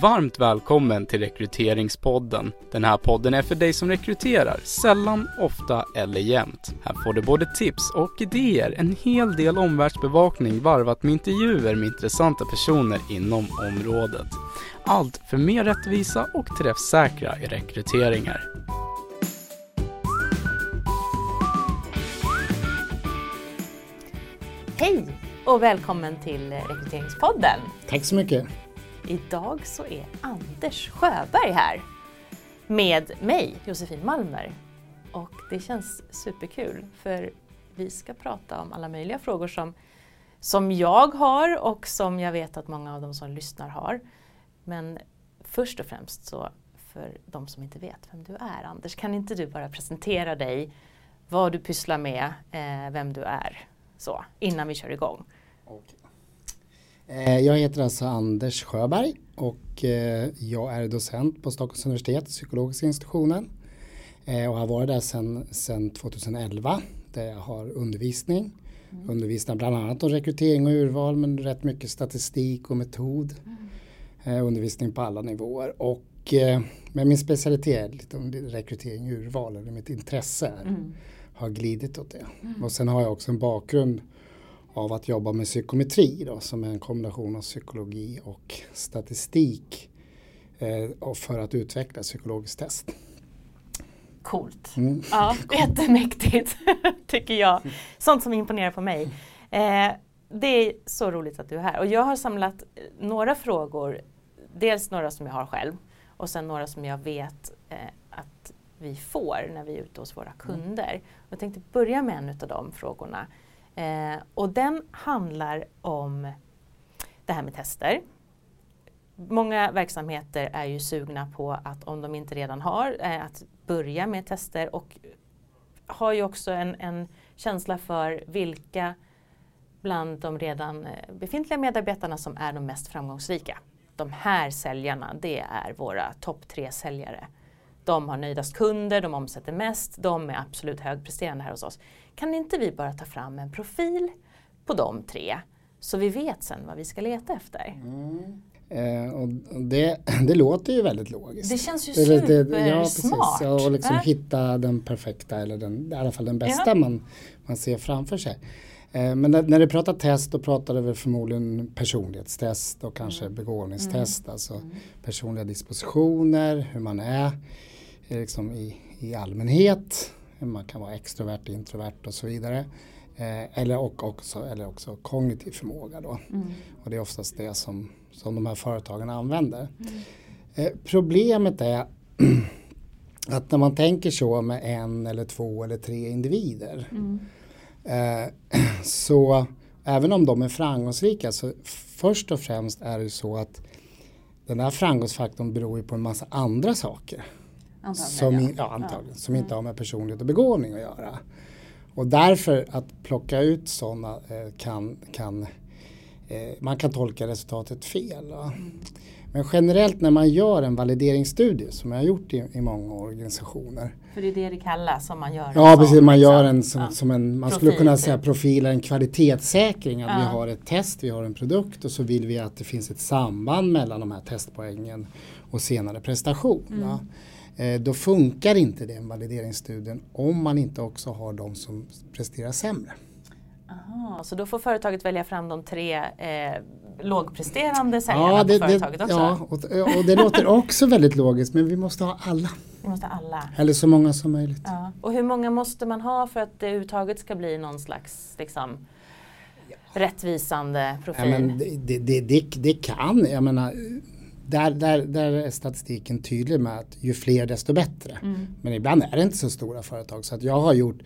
Varmt välkommen till Rekryteringspodden. Den här podden är för dig som rekryterar, sällan, ofta eller jämt. Här får du både tips och idéer, en hel del omvärldsbevakning varvat med intervjuer med intressanta personer inom området. Allt för mer rättvisa och träffsäkra rekryteringar. Hej och välkommen till Rekryteringspodden. Tack så mycket. Idag så är Anders Sjöberg här med mig, Josefin Malmer. Och det känns superkul för vi ska prata om alla möjliga frågor som, som jag har och som jag vet att många av de som lyssnar har. Men först och främst så för de som inte vet vem du är, Anders, kan inte du bara presentera dig, vad du pysslar med, eh, vem du är, så innan vi kör igång. Okay. Eh, jag heter alltså Anders Sjöberg och eh, jag är docent på Stockholms universitet, psykologiska institutionen eh, och har varit där sedan 2011 där jag har undervisning. Mm. Undervisar bland annat om rekrytering och urval men rätt mycket statistik och metod. Mm. Undervisning på alla nivåer och men min specialitet är lite om rekrytering och urval, eller mitt intresse är, mm. har glidit åt det. Mm. Och sen har jag också en bakgrund av att jobba med psykometri då, som är en kombination av psykologi och statistik eh, för att utveckla psykologiskt test. Coolt. Mm. Ja, jättemäktigt tycker jag. Sånt som imponerar på mig. Eh, det är så roligt att du är här och jag har samlat några frågor. Dels några som jag har själv och sen några som jag vet eh, att vi får när vi är ute hos våra kunder. Mm. Jag tänkte börja med en av de frågorna. Eh, och den handlar om det här med tester. Många verksamheter är ju sugna på att om de inte redan har, eh, att börja med tester och har ju också en, en känsla för vilka bland de redan eh, befintliga medarbetarna som är de mest framgångsrika. De här säljarna, det är våra topp tre säljare. De har nöjdast kunder, de omsätter mest, de är absolut högpresterande här hos oss. Kan inte vi bara ta fram en profil på de tre så vi vet sen vad vi ska leta efter? Mm. Eh, och det, det låter ju väldigt logiskt. Det känns ju supersmart. Ja, precis. Ja, och liksom äh? hitta den perfekta eller den, i alla fall den bästa ja. man, man ser framför sig. Eh, men när, när, du pratar test då pratar du väl förmodligen personlighetstest och kanske mm. begåvningstest. Mm. Alltså mm. personliga dispositioner, hur man är liksom i, i allmänhet man kan vara extrovert, introvert och så vidare. Eh, eller, och också, eller också kognitiv förmåga då. Mm. Och det är oftast det som, som de här företagen använder. Mm. Eh, problemet är att när man tänker så med en eller två eller tre individer mm. eh, så även om de är framgångsrika så först och främst är det så att den här framgångsfaktorn beror ju på en massa andra saker. Antagligen, som, ja. antagligen, ja. som inte har med personlighet och begåvning att göra. Och därför att plocka ut sådana eh, kan, kan eh, man kan tolka resultatet fel. Mm. Men generellt när man gör en valideringsstudie som jag har gjort i, i många organisationer. För det är det det kallas som man gör? Ja precis, man gör en som, ja. som en, man profil, skulle kunna säga typ. profil, en kvalitetssäkring. Att ja. Vi har ett test, vi har en produkt och så vill vi att det finns ett samband mellan de här testpoängen och senare prestation. Mm. Eh, då funkar inte den valideringsstudien om man inte också har de som presterar sämre. Aha, så då får företaget välja fram de tre eh, lågpresterande säljarna ja, det, på företaget det, också? Ja, och, och, det låter också väldigt logiskt men vi måste ha alla. Vi måste ha alla. Eller så många som möjligt. Ja. Och hur många måste man ha för att det överhuvudtaget ska bli någon slags liksom, ja. rättvisande profil? Ja, men det, det, det, det kan, jag menar där, där, där är statistiken tydlig med att ju fler desto bättre. Mm. Men ibland är det inte så stora företag. Så att jag har gjort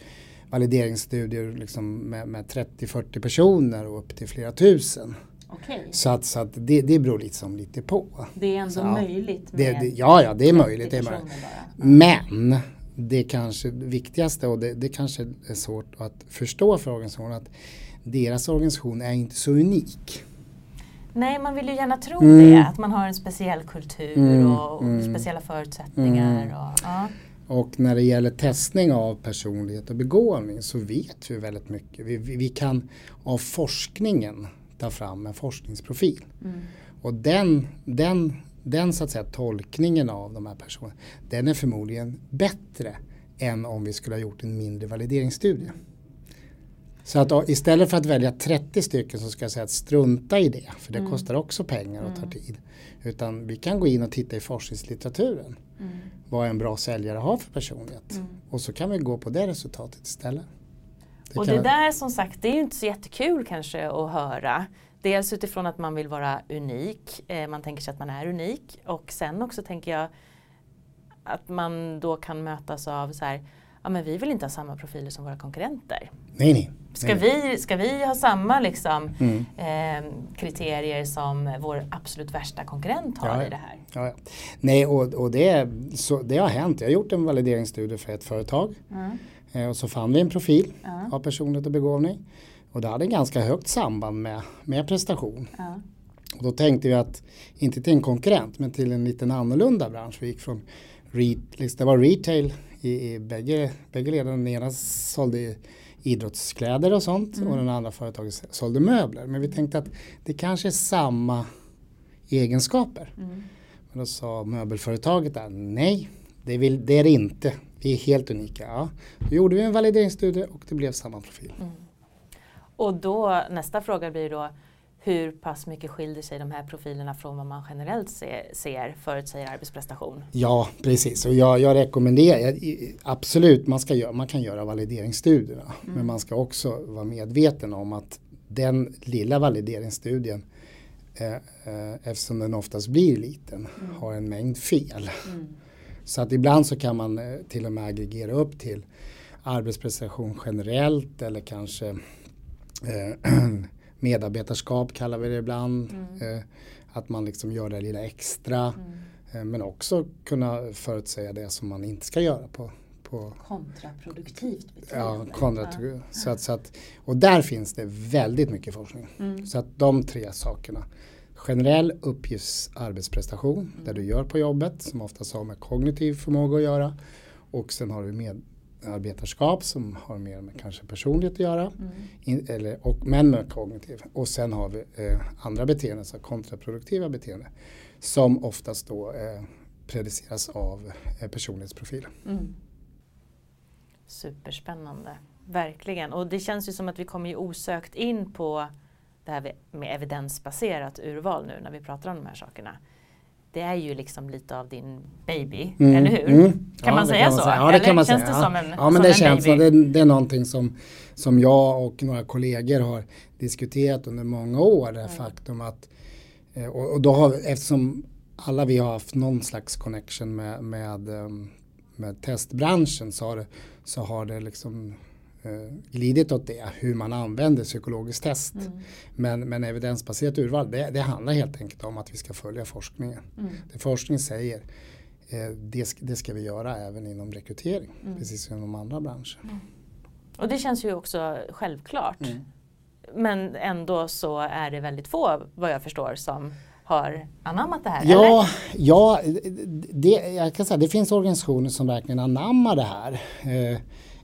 valideringsstudier liksom med, med 30-40 personer och upp till flera tusen. Okay. Så att, så att det, det beror liksom lite på. Det är ändå så, möjligt? Det, det, ja, ja, det är möjligt. Det är möjligt. Men det kanske viktigaste och det, det kanske är svårt att förstå för organisationen att deras organisation är inte så unik. Nej, man vill ju gärna tro mm. det, att man har en speciell kultur mm. och, mm. speciella förutsättningar. Mm. Och, ja. och, när det gäller testning av personlighet och begåvning så vet vi väldigt mycket. Vi, vi, vi kan av forskningen ta fram en forskningsprofil. Mm. Och den, den, den så att säga tolkningen av de här personerna, den är förmodligen bättre än om vi skulle ha gjort en mindre valideringsstudie. Så att istället för att välja 30 stycken så ska jag säga att strunta i det, för det mm. kostar också pengar och tar mm. tid. Utan vi kan gå in och titta i forskningslitteraturen. Mm. Vad en bra säljare har för personlighet. Mm. Och så kan vi gå på det resultatet istället. Det och det där som sagt, det är ju inte så jättekul kanske att höra. Dels utifrån att man vill vara unik, eh, man tänker sig att man är unik. Och sen också tänker jag att man då kan mötas av så här, ja men vi vill inte ha samma profiler som våra konkurrenter. Nej, nej. Ska, Vi, ska vi ha samma liksom, mm. eh, kriterier som vår absolut värsta konkurrent har ja, i det här? Ja, ja. Nej, och, och det, så, det har hänt. Jag har gjort en valideringsstudie för ett företag. Mm. Eh, och så fann vi en profil mm. av personlighet och begåvning. Och det hade en ganska högt samband med, med prestation. Och då tänkte vi att, inte till en konkurrent, men till en liten annorlunda bransch. Vi gick från, re, liksom, det var retail i, i bägge, bägge leden. Den ena sålde idrottskläder och sånt mm. och den andra företaget sålde möbler. Men vi tänkte att det kanske är samma egenskaper. Mm. Men då sa möbelföretaget där, nej det, vill, det är det inte. Vi är helt unika. Ja. Då gjorde vi en valideringsstudie och det blev samma profil. Mm. Och då nästa fråga blir då hur pass mycket skiljer sig de här profilerna från vad man generellt ser, ser förutsäger arbetsprestation? Ja, precis. Och jag, jag rekommenderar absolut, man, ska göra, man kan göra valideringsstudierna. Mm. Men man ska också vara medveten om att den lilla valideringsstudien eh, eh, eftersom den oftast blir liten mm. har en mängd fel. Mm. Så att ibland så kan man eh, till och med aggregera upp till arbetsprestation generellt eller kanske eh, medarbetarskap kallar vi det ibland. Mm. Eh, att man liksom gör det lilla extra. Mm. Eh, men också kunna förutsäga det som man inte ska göra på, på kontraproduktivt beteende. Ja, kontraproduktivt. Ja. Så att, så att, och där finns det väldigt mycket forskning. Mm. Så att de tre sakerna. Generell uppgiftsarbetsprestation, mm. där du gör på jobbet, som oftast har med kognitiv förmåga att göra. Och sen har du med, arbetarskap som har mer med kanske personlighet att göra. Mm. In, eller, och, men med kognitiv. Och sen har vi eh, andra beteenden, så kontraproduktiva beteenden. Som oftast då eh, prediceras av eh, personlighetsprofil. Mm. Superspännande, verkligen. Och det känns ju som att vi kommer ju osökt in på det här med evidensbaserat urval nu när vi pratar om de här sakerna det är ju liksom lite av din baby, mm, eller hur? Mm. Kan ja, man säga kan man så? Säga. Ja, det kan man känns säga. det som en Ja, men det känns baby? Det, det, är någonting som, som jag och några kollegor har diskuterat under många år. Det mm. faktum att, eh, och, och då har, eftersom alla vi har haft någon slags connection med, med, ehm, med testbranschen så har det, så har det liksom glidit åt det, hur man använder psykologiskt test. Mm. Men, men evidensbaserat urval, det, det, handlar helt enkelt om att vi ska följa forskningen. Mm. Det forskningen säger, eh, det, det, ska vi göra även inom rekrytering, mm. precis som inom andra branscher. Mm. Och det känns ju också självklart. Mm. Men ändå så är det väldigt få, vad jag förstår, som har anammat det här? Ja, eller? ja det, jag kan säga, det finns organisationer som verkligen anammar det här. Eh,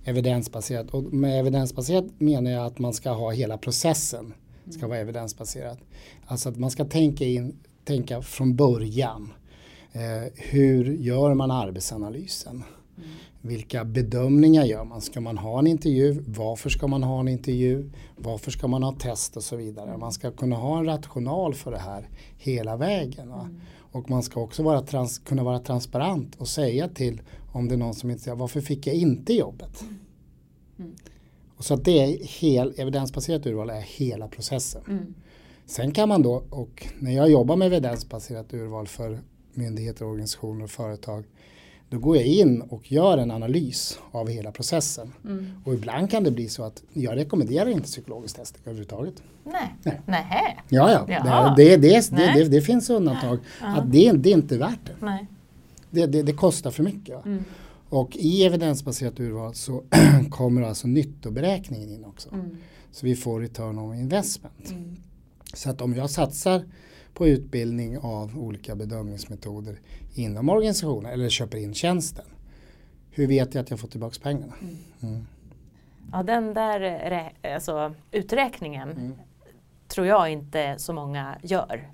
evidensbaserat. Och med evidensbaserat menar jag att man ska ha hela processen ska vara evidensbaserat. Alltså att man ska tänka, in, tänka från början. Eh, hur gör man arbetsanalysen? Mm. Vilka bedömningar gör man? Ska man ha en intervju? Varför ska man ha en intervju? Varför ska man ha test och så vidare? Man ska kunna ha en rational för det här hela vägen. Mm. Och man ska också vara trans, kunna vara transparent och säga till om det är någon som inte säger varför fick jag inte jobbet? Mm. Och så att det är hel, evidensbaserat urval är hela processen. Mm. Sen kan man då, och när jag jobbar med evidensbaserat urval för myndigheter, organisationer och företag då går jag in och gör en analys av hela processen. Mm. Och ibland kan det bli så att jag rekommenderar inte psykologiskt test överhuvudtaget. Nej. Nej. Nähä. Ja, ja. Det, det, det, det, finns undantag. Ja. Att det, det är inte värt det. Nej. Det, det, kostar för mycket. Mm. Och i evidensbaserat urval så kommer alltså nyttoberäkningen in också. Mm. Så vi får return on investment. Mm. Så att om jag satsar på utbildning av olika bedömningsmetoder inom organisationen eller köper in tjänsten. Hur vet jag att jag får tillbaka pengarna? Mm. mm. Ja, den där alltså, uträkningen mm. tror jag inte så många gör.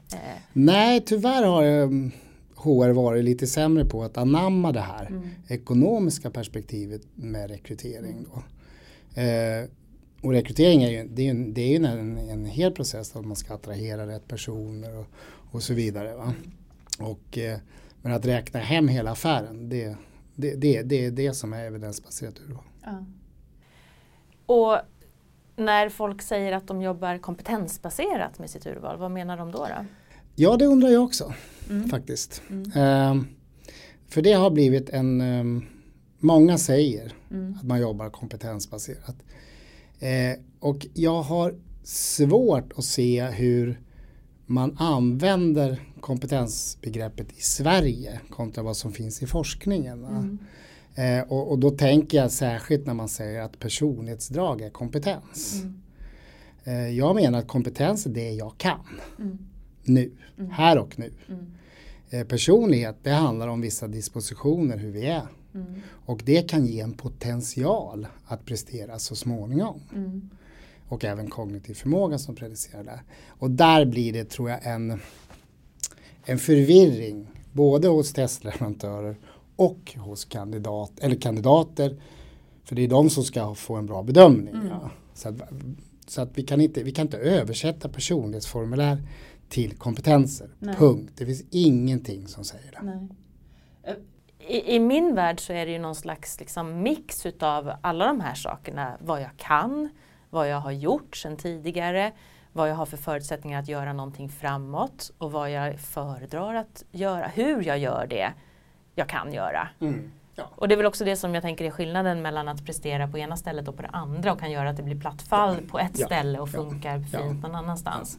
Nej, tyvärr har jag HR varit lite sämre på att anamma det här mm. ekonomiska perspektivet med rekrytering. Då. Eh, och rekrytering är ju, det är ju, det är ju en, en hel process att man ska attrahera rätt personer och, och så vidare. Va? Och, eh, men att räkna hem hela affären det, det, det, det är det som är evidensbaserat urval. Ja. Och när folk säger att de jobbar kompetensbaserat med sitt urval, vad menar de då? då? Ja, det undrar jag också mm. faktiskt. Mm. Uh, för det har blivit en, um, många säger mm. att man jobbar kompetensbaserat. Uh, och jag har svårt att se hur man använder kompetensbegreppet i Sverige kontra vad som finns i forskningen. Mm. Eh, och, och, då tänker jag särskilt när man säger att personlighetsdrag är kompetens. Mm. Eh, jag menar att kompetens är det jag kan. Mm. Nu, mm. här och nu. Mm. Eh, personlighet det handlar om vissa dispositioner hur vi är. Mm. Och det kan ge en potential att prestera så småningom. Mm. Och även kognitiv förmåga som predicerar det. Och där blir det tror jag en, en förvirring både hos testleverantörer och hos kandidat, eller kandidater. För det är de som ska få en bra bedömning. Mm. Ja. Så, att, så att vi, kan inte, vi kan inte översätta personlighetsformulär till kompetenser. Nej. Punkt. Det finns ingenting som säger det. I, I, min värld så är det ju någon slags liksom mix utav alla de här sakerna. Vad jag kan, vad jag har gjort sedan tidigare, vad jag har för förutsättningar att göra någonting framåt och vad jag föredrar att göra, hur jag gör det jag kan göra. Mm. Ja. Och det är väl också det som jag tänker är skillnaden mellan att prestera på ena stället och på det andra och kan göra att det blir platt fall ja. på ett ja. ställe och funkar fint någon annanstans.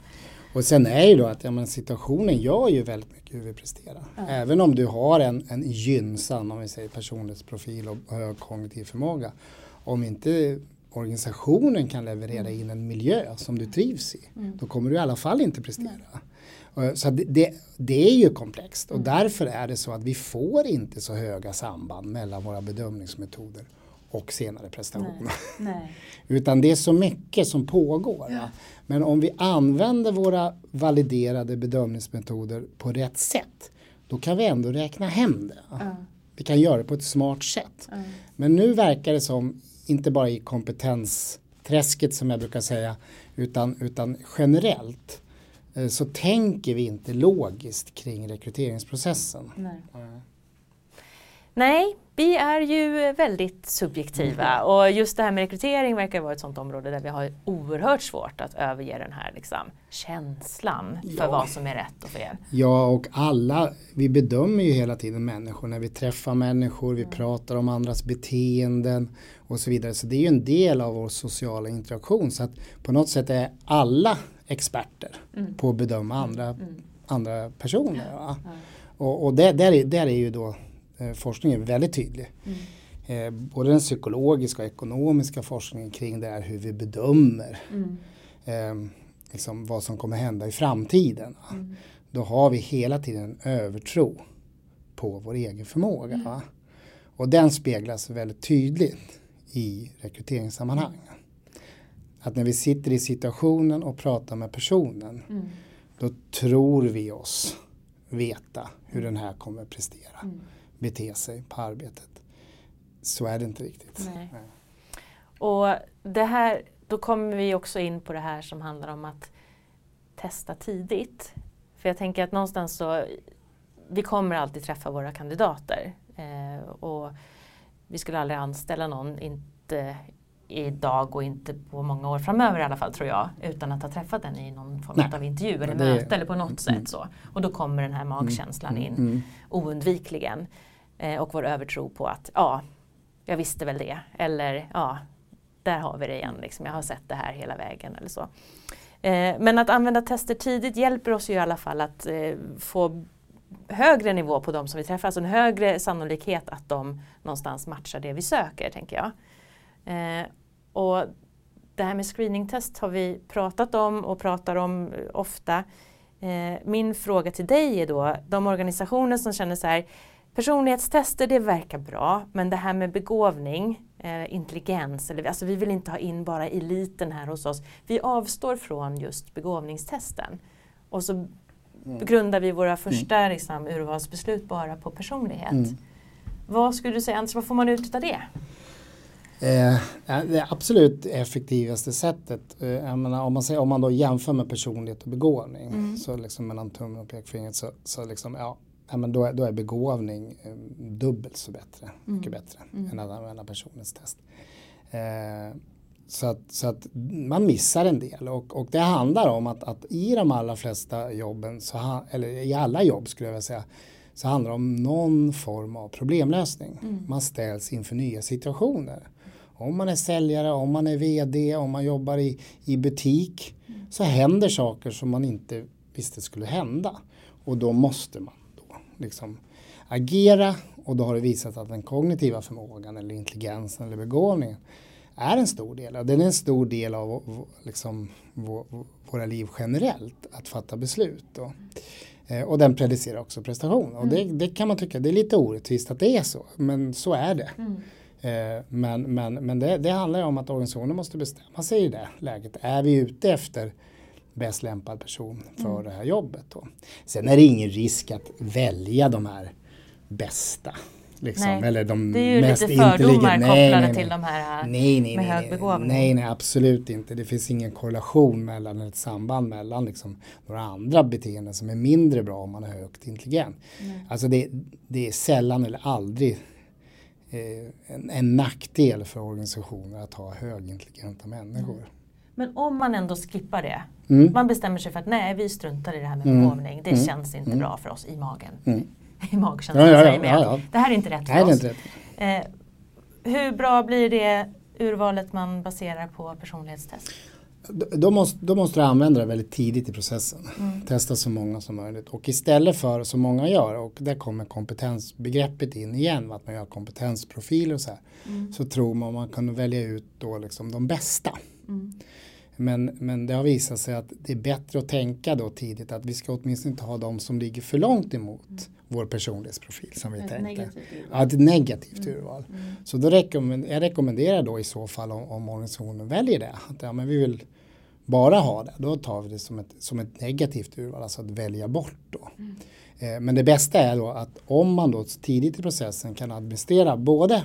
Och sen är ju då att ja, men situationen gör ju väldigt mycket hur vi presterar. Även om du har en, en gynnsam om vi säger personlighetsprofil och hög kognitiv förmåga. Om inte organisationen kan leverera mm. in en miljö som du trivs i, mm. då kommer du i alla fall inte prestera. Nej. Så det, det, det, är ju komplext och mm. därför är det så att vi får inte så höga samband mellan våra bedömningsmetoder och senare prestationer. Nej. Nej. Utan det är så mycket som pågår. Ja. Men om vi använder våra validerade bedömningsmetoder på rätt sätt då kan vi ändå räkna hem det. Ja. Vi kan göra det på ett smart sätt. Ja. Men nu verkar det som inte bara i kompetensträsket som jag brukar säga, utan, utan generellt eh, så tänker vi inte logiskt kring rekryteringsprocessen. Nej. Nej, vi är ju väldigt subjektiva mm. och just det här med rekrytering verkar vara ett sådant område där vi har oerhört svårt att överge den här liksom, känslan för ja. vad som är rätt och fel. Ja, och alla, vi bedömer ju hela tiden människor när vi träffar människor, vi mm. pratar om andras beteenden och så vidare. Så det är ju en del av vår sociala interaktion så att på något sätt är alla experter mm. på att bedöma andra, mm. andra personer. Och, och där, där, är, där är ju då eh, forskningen väldigt tydlig. Mm. Eh, både den psykologiska och ekonomiska forskningen kring det här hur vi bedömer mm. eh, liksom vad som kommer hända i framtiden. Mm. Då har vi hela tiden en övertro på vår egen förmåga. Mm. Och den speglas väldigt tydligt i rekryteringssammanhang. Att när vi sitter i situationen och pratar med personen mm. då tror vi oss veta hur den här kommer prestera, mm. Bete sig på arbetet. Så är det inte riktigt. Nej. Nej. Och det här, då kommer vi också in på det här som handlar om att testa tidigt. För jag tänker att någonstans så, vi kommer alltid träffa våra kandidater. Eh, och vi skulle aldrig anställa någon, inte idag och inte på många år framöver i alla fall tror jag, utan att ha träffat den i någon form Nej. av intervju eller det... möte eller på något mm. sätt. så. Och då kommer den här magkänslan mm. in mm. oundvikligen. Eh, och vår övertro på att ja, jag visste väl det. Eller ja, där har vi det igen, liksom. jag har sett det här hela vägen eller så. Eh, men att använda tester tidigt hjälper oss ju i alla fall att eh, få högre nivå på de som vi träffar, alltså en högre sannolikhet att de någonstans matchar det vi söker, tänker jag. Eh, och det här med screeningtest har vi pratat om och pratar om eh, ofta. Eh, min fråga till dig är då, de organisationer som känner så här, personlighetstester det verkar bra, men det här med begåvning, eh, intelligens, eller, alltså vi vill inte ha in bara eliten här hos oss. Vi avstår från just begåvningstesten. Och så mm. grundar vi våra första mm. liksom, urvalsbeslut bara på personlighet. Mm. Vad skulle du säga, Anders, vad får man ut av det? Eh, det absolut effektivaste sättet, eh, menar, om, man säger, om man då jämför med personlighet och begåvning, mm. så liksom mellan tummen och pekfingret så, så liksom, ja, ja, men då, är, då är begåvning eh, dubbelt så bättre, mm. mycket bättre mm. än att använda personlighetstest. Eh, så att, så att man missar en del och, och det handlar om att, att i de allra flesta jobben, så ha, eller i alla jobb skulle jag vilja säga, så handlar det om någon form av problemlösning. Mm. Man ställs inför nya situationer. Om man är säljare, om man är VD, om man jobbar i, i butik mm. så händer saker som man inte visste skulle hända. Och då måste man liksom agera och då har det visat att den kognitiva förmågan eller intelligensen eller begåvningen är en stor del. Den är en stor del av liksom, våra liv generellt, att fatta beslut. Då. Eh, och den predicerar också prestation. Och det, mm. det, kan man tycka, det är lite orättvist att det är så, men så är det. Mm. Eh, men men, men det, det handlar om att organisationen måste bestämma sig i det läget. Är vi ute efter bäst lämpad person för mm. det här jobbet? Då? Sen är det ingen risk att välja de här bästa. Liksom, nej, eller de det är ju mest lite fördomar kopplade nej, nej, till de här nej, nej, med hög begåvning. Nej, nej, absolut inte. Det finns ingen korrelation mellan ett samband mellan liksom, några andra beteenden som är mindre bra om man är högt intelligent. Nej. Alltså det, det är sällan eller aldrig eh, en, en nackdel för organisationer att ha högintelligenta människor. Men om man ändå skippar det. Mm. Man bestämmer sig för att nej, vi struntar i det här med mm. begåvning. Det mm. känns inte mm. bra för oss i magen. I magkänslan ja, ja, säger ja, ja, Det här är inte rätt för oss. Rätt. Eh, hur bra blir det urvalet man baserar på personlighetstest? Då måste, då måste du använda det väldigt tidigt i processen. Mm. Testa så många som möjligt. Och istället för som många gör, och där kommer kompetensbegreppet in igen, att man gör kompetensprofiler och så här. Mm. Så tror man man kan välja ut då liksom de bästa. Mm. Men, men det har visat sig att det är bättre att tänka då tidigt att vi ska åtminstone inte ha de som ligger för långt emot mm. vår personlighetsprofil som vi ett tänkte. Negativt ja, ett negativt mm. urval. Mm. Så då rekommend, jag rekommenderar då i så fall om, om organisationen väljer det. Att ja, men vi vill bara ha det. Då tar vi det som ett, som ett negativt urval, alltså att välja bort då. Mm. Eh, men det bästa är då att om man då tidigt i processen kan administrera både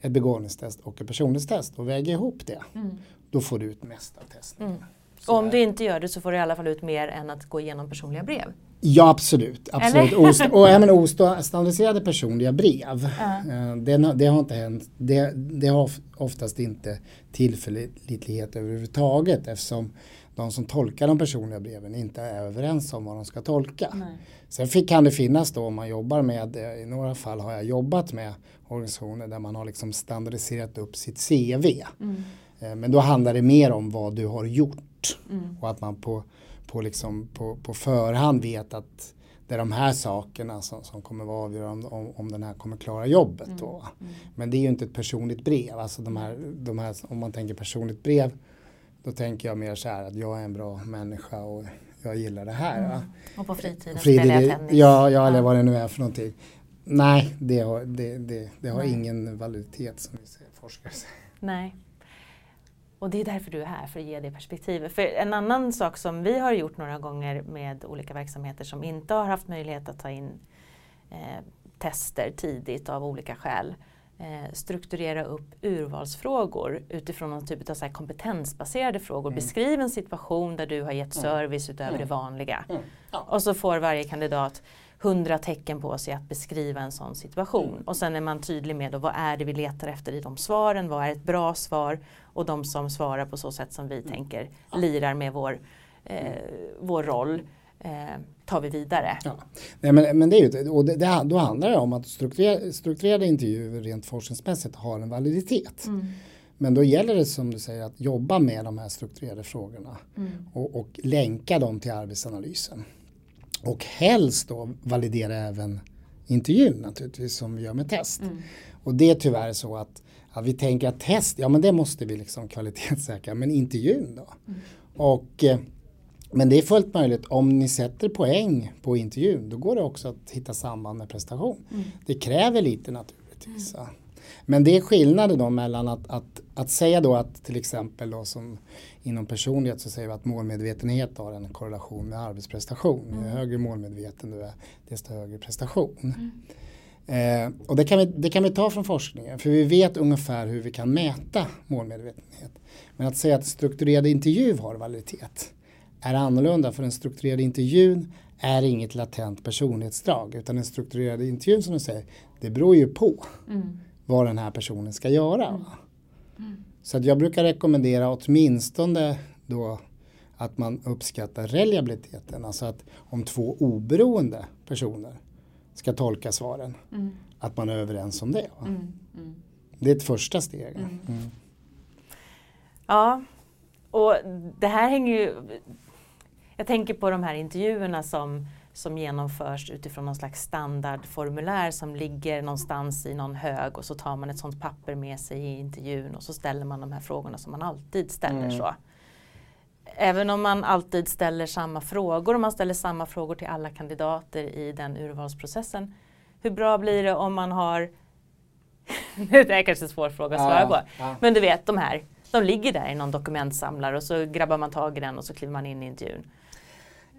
ett begåvningstest och ett personlighetstest och väga ihop det. Mm då får du ut mest av testningen. Mm. Om du inte gör det så får du i alla fall ut mer än att gå igenom personliga brev. Ja absolut. absolut. Ost och även ostandardiserade personliga brev. Uh. Det, det, har inte hänt. Det, det, har oftast inte tillförlitlighet överhuvudtaget eftersom de som tolkar de personliga breven inte är överens om vad de ska tolka. Nej. Sen fick, kan det finnas då om man jobbar med, eh, i några fall har jag jobbat med organisationer där man har liksom standardiserat upp sitt CV. Mm. Eh, men då handlar det mer om vad du har gjort mm. och att man på, på, liksom, på, på förhand vet att det är de här sakerna som, som kommer vara avgörande om, om den här kommer klara jobbet. Mm. Då. Mm. Men det är ju inte ett personligt brev. Alltså de här, de här, om man tänker personligt brev då tänker jag mer så här att jag är en bra människa och jag gillar det här. Mm. Och på fritiden Fritid, spelar jag tennis. Ja, ja, eller vad det nu är för någonting. Nej, det har, det, det, det har ingen validitet som vi ser, forskare säger. Nej. Och det är därför du är här, för att ge det perspektivet. För en annan sak som vi har gjort några gånger med olika verksamheter som inte har haft möjlighet att ta in eh, tester tidigt av olika skäl. Eh, strukturera upp urvalsfrågor utifrån någon typ av så kompetensbaserade frågor. Mm. Beskriv en situation där du har gett mm. service utöver mm. det vanliga. Mm. Ja. Och så får varje kandidat hundra tecken på sig att beskriva en sån situation. Mm. Och sen är man tydlig med då, vad är det vi letar efter i de svaren, vad är ett bra svar och de som svarar på så sätt som vi mm. tänker lirar med vår, eh, vår roll eh, tar vi vidare. Ja. Nej, men, men det är ju, och det, det, då handlar det om att strukturerade, strukturerade intervjuer rent forskningsmässigt har en validitet. Mm. Men då gäller det som du säger att jobba med de här strukturerade frågorna mm. och, och länka dem till arbetsanalysen. Och helst då validera även intervjun naturligtvis som vi gör med test. Mm. Och det är tyvärr så att, att vi tänker att test, ja men det måste vi liksom kvalitetssäkra, men intervjun då? Mm. Och, eh, men det är fullt möjligt om ni sätter poäng på intervjun, då går det också att hitta samband med prestation. Mm. Det kräver lite naturligtvis. Mm. Men det är skillnaden då mellan att, att, att säga då att till exempel då som inom personlighet så säger vi att målmedvetenhet har en korrelation med arbetsprestation. Mm. Ju högre målmedveten du är desto högre prestation. Mm. Eh, och det kan, vi, det kan vi ta från forskningen för vi vet ungefär hur vi kan mäta målmedvetenhet. Men att säga att strukturerad intervju har validitet är annorlunda för den strukturerade intervjun är inget latent personlighetsdrag utan den strukturerade intervjun som du säger det beror ju på mm. Vad den här personen ska göra. Mm. Mm. Så att jag brukar rekommendera åtminstone då att man uppskattar reliabiliteten. Alltså att om två oberoende personer ska tolka svaren. Mm. Att man är överens om det. Mm. Mm. Det är ett första steg. Mm. Mm. Ja, och det här hänger ju... Jag tänker på de här intervjuerna som, som genomförs utifrån någon slags standardformulär som ligger någonstans i någon hög och så tar man ett sånt papper med sig i intervjun och så ställer man de här frågorna som man alltid ställer. Mm. så. Även om man alltid ställer samma frågor och man ställer samma frågor till alla kandidater i den urvalsprocessen. Hur bra blir det om man har det är kanske en svår fråga att svara ja, på. Ja. Men du vet de här, de ligger där i någon dokumentsamlare och så grabbar man tag i den och så kliver man in i intervjun.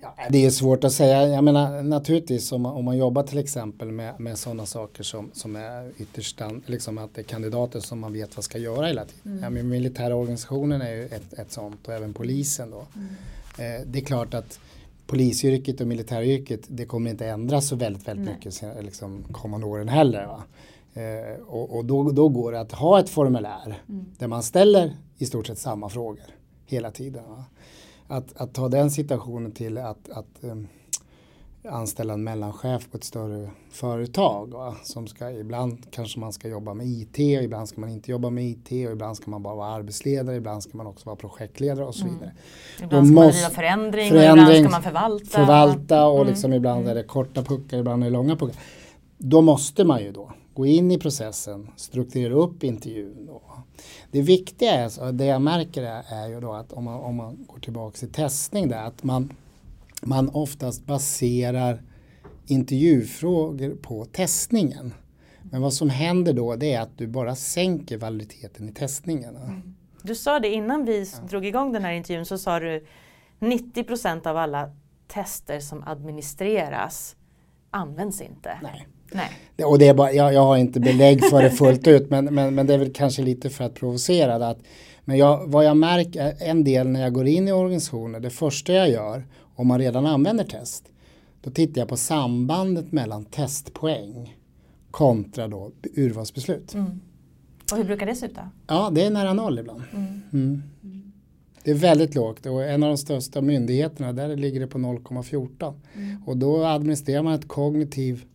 Ja, det är svårt att säga. Jag menar naturligtvis om man, om man jobbar till exempel med, med sådana saker som, som är ytterst liksom att det är kandidater som man vet vad ska göra hela tiden. Mm. Ja, men militära organisationen är ju ett, ett sånt och även polisen då. Mm. Eh, det är klart att polisyrket och militäryrket det kommer inte ändras så väldigt, väldigt Nej. mycket liksom, kommande åren heller. Va? Eh, och, och då, då går det att ha ett formulär mm. där man ställer i stort sett samma frågor hela tiden. Va? Att, att ta den situationen till att, att um, anställa en mellanchef på ett större företag. Va? Som ska, ibland kanske man ska jobba med IT, ibland ska man inte jobba med IT och ibland ska man bara vara arbetsledare, ibland ska man också vara projektledare och så mm. vidare. Mm. Ibland ska man driva förändring, förändring, och ibland ska man förvalta. Förvalta och mm. liksom ibland mm. är det korta puckar, ibland är det långa puckar. Då måste man ju då gå in i processen, strukturera upp intervjun. Då. Det viktiga är, det jag märker är, är ju då att om man, om man går tillbaka till testning där, att man, man oftast baserar intervjufrågor på testningen. Men vad som händer då det är att du bara sänker validiteten i testningen. Mm. Du sa det innan vi ja. drog igång den här intervjun så sa du 90% av alla tester som administreras används inte. Nej. Nej. Och det är bara, jag, jag har inte belägg för det fullt ut men, men, men det är väl kanske lite för att provocera. Att, men jag, vad jag märker en del när jag går in i organisationer, det första jag gör om man redan använder test, då tittar jag på sambandet mellan testpoäng kontra då urvalsbeslut. Mm. Och hur brukar det se ut då? Ja, det är nära noll ibland. Mm. Mm. Det är väldigt lågt och en av de största myndigheterna där ligger det på 0,14. Mm. Och då administrerar man ett kognitiv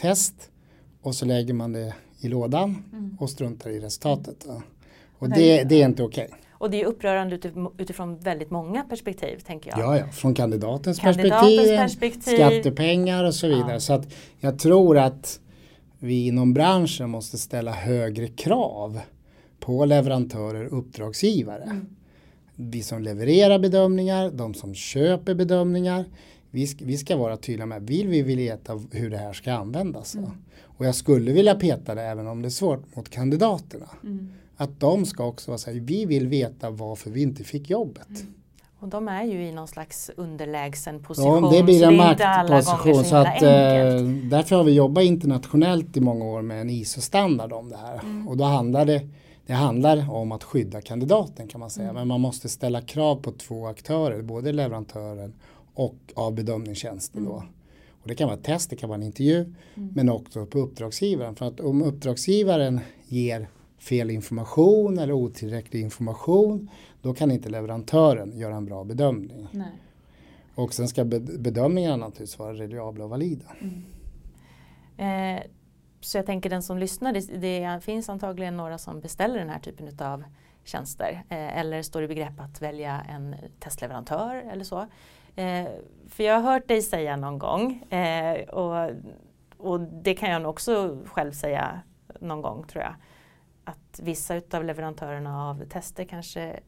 test och så lägger man det i lådan mm. och struntar i resultatet. Och det, det är inte okej. Okay. Och det är upprörande utifrån väldigt många perspektiv tänker jag. Ja, ja. från kandidatens, kandidatens perspektiv, perspektiv, skattepengar och så vidare. Ja. Så att jag tror att vi inom branschen måste ställa högre krav på leverantörer och uppdragsgivare. Mm. Vi som levererar bedömningar, de som köper bedömningar vi ska, vi ska vara tydliga med, vill vi veta hur det här ska användas? Mm. Och jag skulle vilja peta det, även om det är svårt, mot kandidaterna. Mm. Att de ska också vara så här, vi vill veta varför vi inte fick jobbet. Mm. Och de är ju i någon slags underlägsen position. Ja, det blir en maktposition. Så, att, eh, därför har vi jobbat internationellt i många år med en ISO-standard om det här. Mm. Och då handlar det, det handlar om att skydda kandidaten kan man säga. Mm. Men man måste ställa krav på två aktörer, både leverantören och av bedömningstjänsten då. Mm. Och det kan vara ett test, det kan vara en intervju, mm. men också på uppdragsgivaren. För att om uppdragsgivaren ger fel information eller otillräcklig information, då kan inte leverantören göra en bra bedömning. Nej. Och sen ska bedömningarna naturligtvis vara reliabla och valida. Mm. Eh, så jag tänker den som lyssnar, det, det, finns antagligen några som beställer den här typen av tjänster eh, eller står i begrepp att välja en testleverantör eller så. Eh, för jag har hört dig säga någon gång eh, och, och det kan jag nog också själv säga någon gång tror jag. Att vissa utav leverantörerna av tester kanske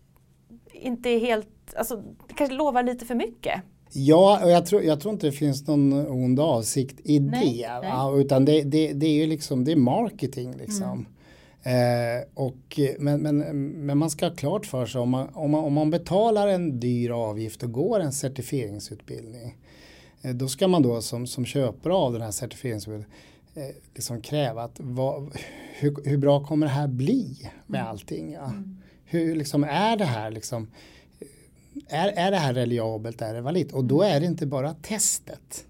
inte är helt, alltså kanske lovar lite för mycket. Ja, och jag tror, jag tror inte det finns någon ond avsikt i nej, det. Nej. Utan det, det, det, är ju liksom, det är marketing liksom. Mm. Eh, och, men, men, men man ska ha klart för sig om man, om, man, om man betalar en dyr avgift och går en certifieringsutbildning eh, då ska man då som, som köpare av den här certifieringsutbildningen eh, liksom kräva att vad, hur, hur, bra kommer det här bli med mm. allting? Ja? Mm. Hur liksom är det här liksom är, är det här reliabelt, är det valid? Och då mm. är det inte bara testet.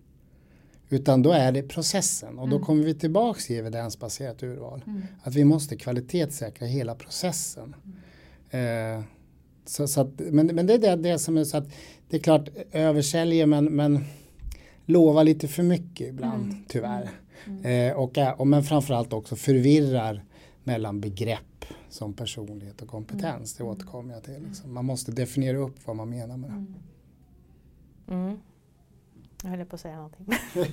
Utan då är det processen och då mm. kommer vi tillbaks till evidensbaserat urval. Mm. Att vi måste kvalitetssäkra hela processen. Mm. Eh, så, så att, men, men det är det, det, som är så att det är klart översäljer men, men lovar lite för mycket ibland mm. tyvärr. Mm. Eh, och, och men framförallt också förvirrar mellan begrepp som personlighet och kompetens. Det återkommer jag till. Liksom. Man måste definiera upp vad man menar med det. Jag höll på att säga någonting.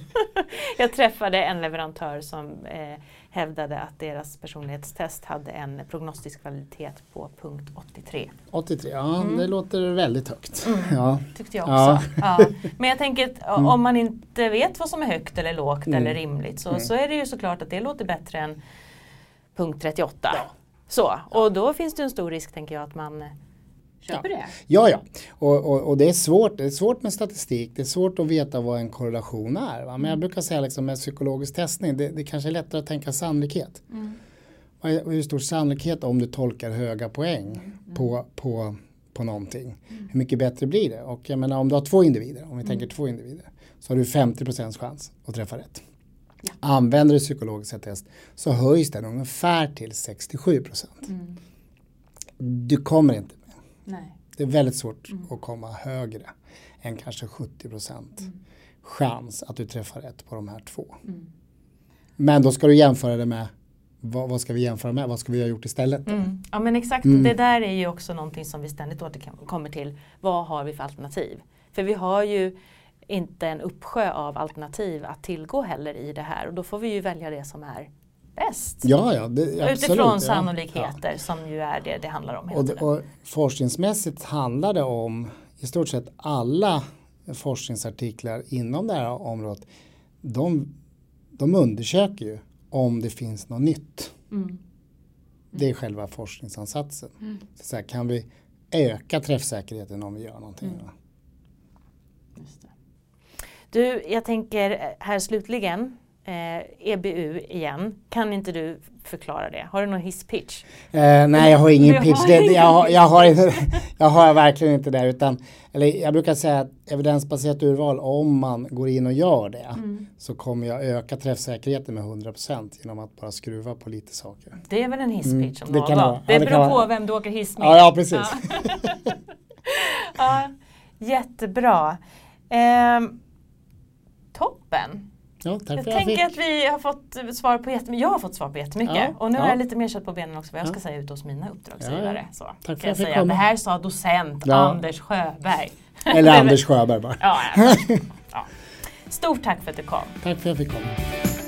jag träffade en leverantör som eh, hävdade att deras personlighetstest hade en prognostisk kvalitet på punkt 83. 83, ja mm. det låter väldigt högt. Mm. Ja. Tyckte jag också. Ja. ja. Men jag tänker att mm. om man inte vet vad som är högt eller lågt mm. eller rimligt så, mm. så är det ju såklart att det låter bättre än punkt 38. Ja. Så, och då finns det en stor risk tänker jag att man Köper ja. det? Ja, ja. Och, och, och, det, är svårt, det är svårt med statistik. Det är svårt att veta vad en korrelation är. Va? Men jag mm. brukar säga liksom med psykologisk testning, det, det kanske är lättare att tänka sannolikhet. Mm. Hur stor sannolikhet om du tolkar höga poäng mm. på, på, på någonting. Mm. Hur mycket bättre blir det? Och jag menar om du har två individer, om vi tänker mm. två individer, så har du 50 chans att träffa rätt. Ja. Använder du psykologiska test så höjs den ungefär till 67 Mm. Du kommer inte Nej. Det är väldigt svårt mm. att komma högre än kanske 70 procent mm. chans att du träffar rätt på de här två. Mm. Men då ska du jämföra det med vad, vad, ska vi jämföra med? Vad ska vi ha gjort istället? Mm. Ja men exakt, mm. det där är ju också någonting som vi ständigt återkommer till. Vad har vi för alternativ? För vi har ju inte en uppsjö av alternativ att tillgå heller i det här och då får vi ju välja det som är bäst. Ja, ja, det, absolut, Utifrån sannolikheter ja. som ju är det det handlar om. Och, det, och forskningsmässigt handlar det om i stort sett alla forskningsartiklar inom det här området. De, de undersöker ju om det finns något nytt. Mm. Det är själva forskningsansatsen. Mm. Så här, kan vi öka träffsäkerheten om vi gör någonting? Mm. Du, jag tänker här slutligen eh, EBU igen. Kan inte du förklara det? Har du någon hisspitch? Eh, nej, jag har ingen pitch. Det, jag, har, jag, har, jag har verkligen inte det. Utan, eller jag brukar säga att evidensbaserat urval, om man går in och gör det mm. så kommer jag öka träffsäkerheten med 100% genom att bara skruva på lite saker. Det är väl en hisspitch mm, om det kan Det, det beror på vem du åker hiss med. Ja, ja precis. Ja. ja, jättebra. Eh, toppen. Ja, jag tänker jag att vi har fått svar på jättemycket. Jag har fått svar på jättemycket. Ja, och nu ja. har jag lite mer kött på benen också vad jag ska säga ute hos mina uppdragsgivare. Så Tack för att jag säga. Det här sa docent Anders Sjöberg. Eller Anders Sjöberg bara. ja, Stort tack för att du kom. Tack för att jag fick komma.